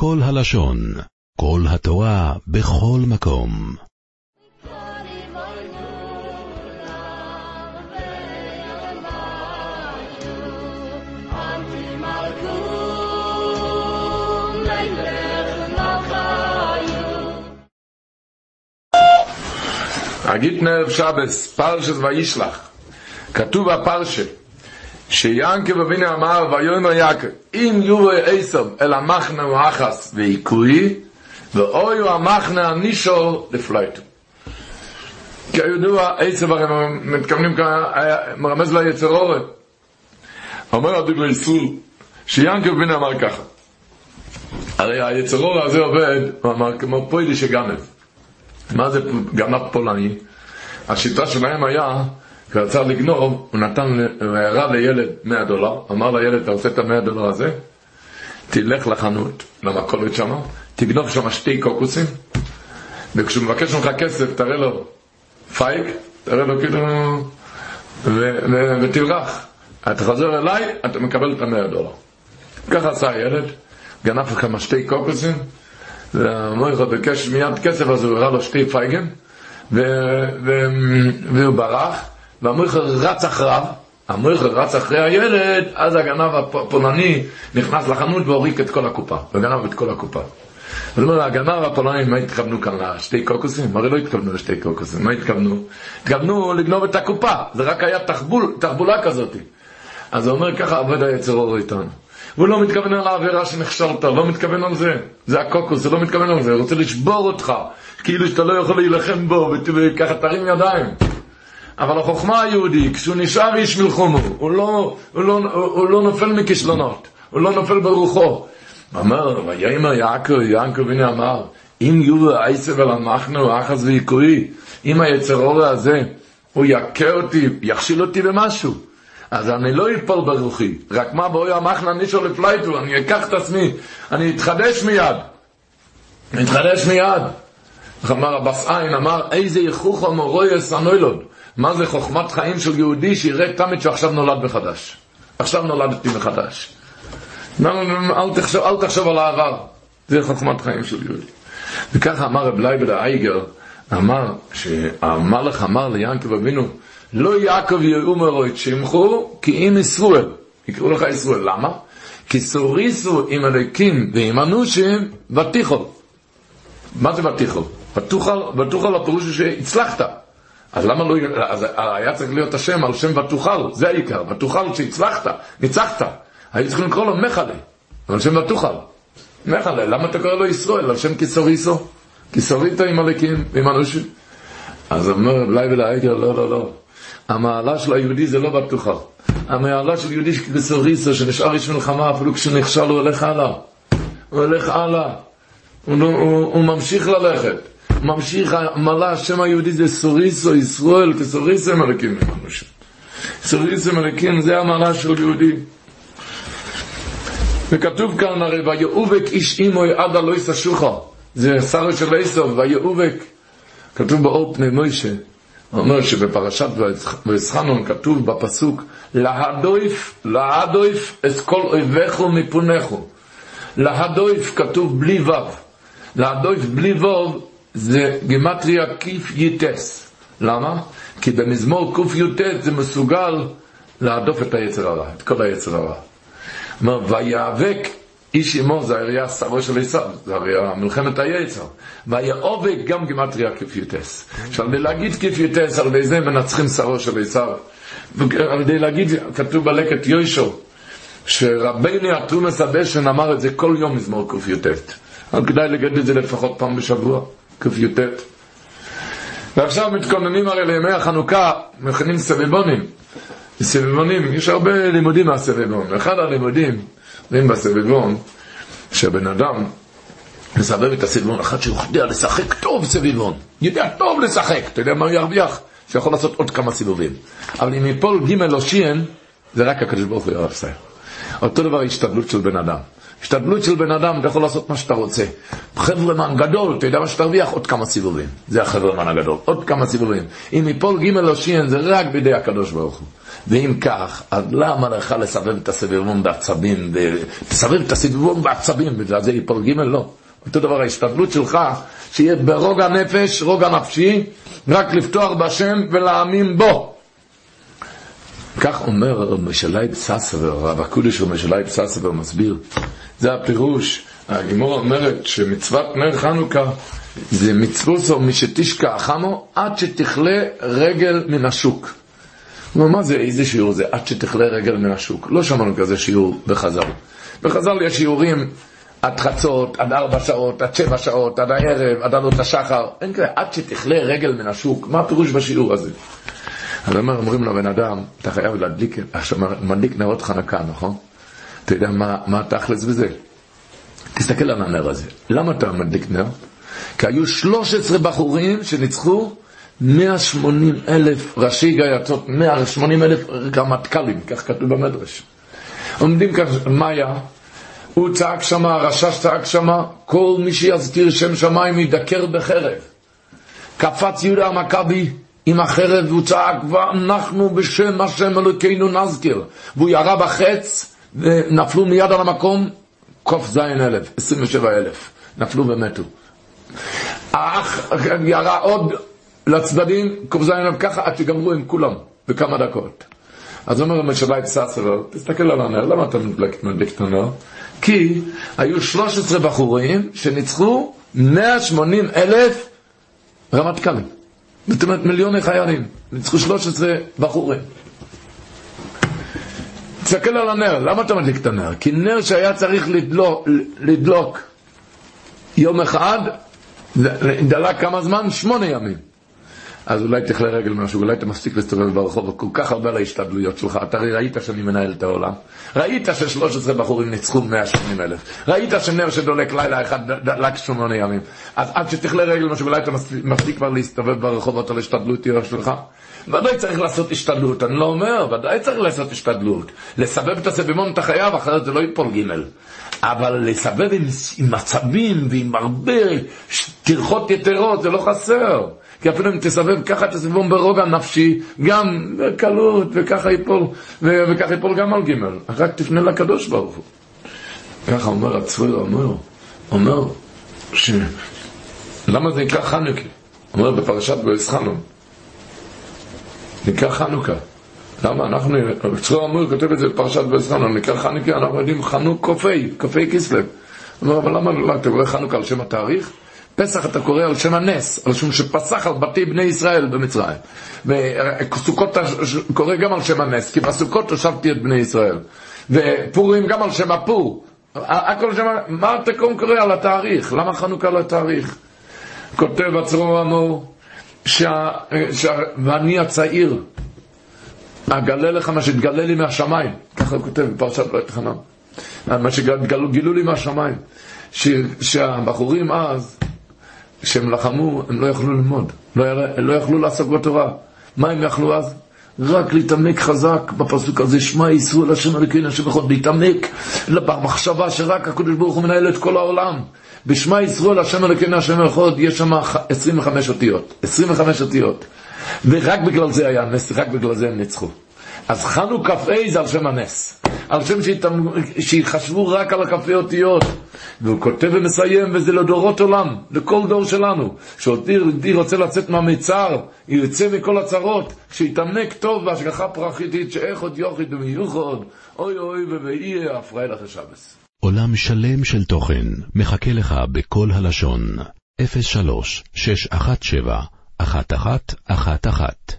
כל הלשון, כל התורה, בכל מקום. אגיד נערב שבס, פרשת וישלח. כתוב בפרשה, שיענקב אבינו אמר, ויאמר יעקב, אם יובו עשב אל המחנה ואחס ועיקוי, ואויו המחנה הנישור לפלייטו. כידוע, עשב הרי מתכוונים כאן, מרמז ליצר אורן. אומר הדוגל איסור, שיענקב אבינו אמר ככה, הרי היצר אורן הזה עובד, הוא אמר כמו פוילי שגנב. מה זה גנב פולני? השיטה שלהם היה, כשרצה לגנוב, הוא נתן, הוא הראה לילד 100 דולר, אמר לילד, אתה עושה את ה-100 דולר הזה, תלך לחנות, למכולת שם, תגנוב שם שתי קוקוסים, וכשהוא מבקש ממך כסף, תראה לו פייק, תראה לו כאילו, ותברח. אתה חוזר אליי, אתה מקבל את ה-100 דולר. ככה עשה הילד, גנב כמה שתי קוקוסים, והמויכו ביקש מיד כסף, אז הוא הראה לו שתי פייגן. והוא ברח, והמויכו רץ אחריו, המויכו רץ אחרי הילד, אז הגנב הפולני נכנס לחנות והוריק את כל הקופה, וגנב את כל הקופה. זאת אומרת, הגנב הפולני, מה התכוונו כאן? לשתי קוקוסים? הרי לא התכוונו לשתי קוקוסים, מה התכוונו? התכוונו לגנוב את הקופה, זה רק היה תחבול, תחבולה כזאת. אז הוא אומר, ככה עובד היצר אור איתנו. והוא לא מתכוון על העבירה שנכשלת, לא מתכוון על זה. זה הקוקוס, הוא לא מתכוון על זה, הוא רוצה לשבור אותך, כאילו שאתה לא יכול להילחם בו, וככה תרים ידיים. אבל החוכמה היהודי, כשהוא נשאר איש מלחומו, הוא לא, הוא לא, הוא לא נופל מכישלונות, הוא לא נופל ברוחו. אמר, ויאמר יעקב, יעקב הנה אמר, אם יהיו עשב על המחנו, אחז ויקוי, אם היצר אור הזה, הוא יכה אותי, יכשיל אותי במשהו. אז אני לא אפול ברוחי, רק מה בואי המחנה הנשאר לפליטה, אני אקח את עצמי, אני אתחדש מיד. אני אתחדש מיד. אמר הבת עין, אמר, איזהו חכם הרואה את הנולד. מה זה חוכמת חיים של יהודי שיראה תמיד שעכשיו נולד מחדש. עכשיו נולדתי מחדש. אל תחשוב, אל תחשוב על העבר. זה חוכמת חיים של יהודי. וככה אמר רב לייבל'ה אייגר, אמר, שהמלאך אמר ליעקב אבינו, לא יעקב יאומרו את שמחו, כי אם ישראל. יקראו לך ישראל. למה? כי סוריסו עם אלוקים ועם אנושים, ותיכול. מה זה ותיכול? ותוכל הפירוש הוא שהצלחת. אז למה לא... אז היה צריך להיות השם על שם ותוכל, זה העיקר. ותוכל שהצלחת, ניצחת. היו צריכים לקרוא לו מחלה, על שם ותוכל. מחלה, למה אתה קורא לו ישראל? על שם כסוריסו? כסוריתו עם אלוקים ועם אנושים. אז אומר אולי ולעגר, לא, לא, לא. המעלה של היהודי זה לא בטוחה. המעלה של יהודי בסוריסו, שנשאר איש מלחמה, אפילו כשהוא נכשל הוא הולך הלאה. הוא הולך הלאה. הוא, הוא, הוא ממשיך ללכת. ממשיך, המעלה, השם היהודי זה סוריסו, ישראל, כסוריסו הם אלוקים ממנו. סוריסו אלוקים, זה המעלה של יהודי. וכתוב כאן הרי, ויאובק איש אימוי עד הלא יסשוחה. זה שרו של איסוב, ויאובק. כתוב באור פני מוישה. אומר שבפרשת ויסחנון כתוב בפסוק להדויף, להדויף את כל אויביכו מפונכו. להדויף כתוב בלי וו. להדויף בלי וו זה גימטריה קיף יטס. למה? כי במזמור קי"ט זה מסוגל להדוף את היצר הרע, את כל היצר הרע. אומר, ויאבק איש עמו זה היה שרו של עשיו, זה הרי מלחמת היצר. ויאובק גם גימטריה כפיוטס. עכשיו, להגיד כפיוטס, על ידי זה מנצחים שרו של עשיו. על ידי להגיד, כתוב בלקט יוישו, שרבינו התרומס הבשן אמר את זה כל יום מזמור ק"ט. אז כדאי לגדל את זה לפחות פעם בשבוע, ק"ט. ועכשיו מתכוננים הרי לימי החנוכה, מכינים סביבונים. סביבונים, יש הרבה לימודים מהסביבון. אחד הלימודים, רואים בסביבון, שהבן אדם מסבב את הסביבון, אחד שיודע לשחק טוב סביבון, יודע טוב לשחק, אתה יודע מה הוא ירוויח? שיכול לעשות עוד כמה סיבובים. אבל אם יפול ג' או שיין, זה רק הקדוש ברוך הוא יעשה. אותו דבר השתדלות של בן אדם. השתדלות של בן אדם, אתה יכול לעשות מה שאתה רוצה. חברמן גדול, אתה יודע מה שתרוויח? עוד כמה סיבובים. זה החברמן הגדול, עוד כמה סיבובים. אם יפול ג' אושיין זה רק בידי הקדוש ברוך הוא. ואם כך, אז למה לך לסבב את הסביבון בעצבים, תסבב את הסביבון בעצבים, בגלל זה יפול ג' לא. אותו דבר ההשתדלות שלך, שיהיה ברוגע נפש, רוגע נפשי, רק לפתוח בשם ולהאמין בו. כך אומר משלאי פססבר, הרב הקודש של משלאי פססבר מסביר. זה הפירוש. הגימור אומרת שמצוות נר חנוכה זה מצווסו חמו עד שתכלה רגל מן השוק. מה זה, איזה שיעור זה? עד שתכלה רגל מן השוק. לא שמענו כזה שיעור בחז"ל. בחז"ל יש שיעורים עד חצות, עד ארבע שעות, עד שבע שעות, עד הערב, עד עלות השחר. אין כזה, עד שתכלה רגל מן השוק. מה הפירוש בשיעור הזה? אז אומר, אומרים לבן אדם, אתה חייב להדליק, עכשיו מדליק נרות חנקה, נכון? אתה יודע מה, מה התכלס בזה? תסתכל על הנר הזה. למה אתה מדליק נר? כי היו 13 בחורים שניצחו 180 אלף ראשי גייצות, 180 אלף רמטכ"לים, כך כתוב במדרש. עומדים כך, מה היה? הוא צעק שמה, הרשש צעק שמה, כל מי שיזכיר שם שמיים ידקר בחרב. קפץ יהודה המכבי עם החרב והוא צעק, ואנחנו בשם השם אלוקינו נזכיר. והוא ירה בחץ ונפלו מיד על המקום ק"ז אלף, 27 אלף. נפלו ומתו. האח ירה עוד לצדדים, ק"ז אלף ככה עד שגמרו עם כולם בכמה דקות. אז אומר המשלאי פססלו, תסתכל על הנר, למה אתה מדליק את הנר? כי היו 13 בחורים שניצחו 180 אלף רמטכ"לים. זאת אומרת מיליוני חיילים, ניצחו 13 בחורים. תסתכל על הנר, למה אתה מדליק את הנר? כי נר שהיה צריך לדלוק, לדלוק יום אחד, דלק כמה זמן? שמונה ימים. אז אולי תכלה רגל משהו, אולי אתה מפסיק להסתובב ברחוב, כל כך הרבה להשתדלויות שלך. אתה ראית שאני מנהל את העולם. ראית ש-13 בחורים ניצחו 180 אלף. ראית שנר שדולק לילה אחד דלק שמונה ימים. אז עד שתכלה רגל משהו, אולי אתה מפסיק כבר להסתובב ברחובות על השתדלויות שלך. ודאי צריך לעשות השתדלות, אני לא אומר, ודאי צריך לעשות השתדלות. לסבב את הסביבון אתה חייב, אחרת זה לא ייפול גימל. אבל לסבב עם, עם מצבים ועם הרבה טרחות יתרות, זה לא חסר. כי אפילו אם תסבב ככה הסביבון ברוגע נפשי, גם בקלות, וככה ייפול, וככה ייפול גם על גימל. רק תפנה לקדוש ברוך הוא. ככה אומר הצביר, אומר, אומר, ש... למה זה נקרא חנוכה? אומר בפרשת בויסחנון. נקרא חנוכה. למה אנחנו, צרור אמור כותב את זה בפרשת בויסחנון, נקרא חנוכה, אנחנו יודעים חנוק קופי, קופי כסלו. אומר, אבל למה לא, רואה חנוכה על שם התאריך? פסח אתה קורא על שם הנס, על שם שפסח על בתי בני ישראל במצרים. וסוכות אתה קורא גם על שם הנס, כי בסוכות הושבתי את בני ישראל. ופורים גם על שם הפור. הכל שם, מה אתה קורא על התאריך? למה חנוכה על התאריך? כותב הצרור אמור, ואני הצעיר, אגלה לך מה שהתגלה לי מהשמיים, ככה הוא כותב בפרשת לא יתחנן, מה שגילו לי מהשמיים, שהבחורים אז, כשהם לחמו, הם לא יכלו ללמוד, לא, לא יכלו לעסוק בתורה. מה הם יכלו אז? רק להתעמק חזק בפסוק הזה, שמע ישראל השם אלוקינו השם אחד, להתעמק במחשבה שרק הקדוש ברוך הוא מנהל את כל העולם. בשמע ישראל השם אלוקינו השם אחד, יש שם 25 אותיות, 25 אותיות. ורק בגלל זה היה נס, רק בגלל זה הם ניצחו. אז חנו כ"ה זה על שם הנס. על שם שיחשבו רק על הכ"ה אותיות. והוא כותב ומסיים, וזה לדורות עולם, לכל דור שלנו. שאותי רוצה לצאת מהמצר, יוצא מכל הצרות, שיתעמק טוב בהשגחה פרחיתית, שאיך עוד יוחיד ומיוחד, אוי אוי ובאי אפראי לך שבס. עולם שלם של תוכן מחכה לך בכל הלשון, 03 617 1111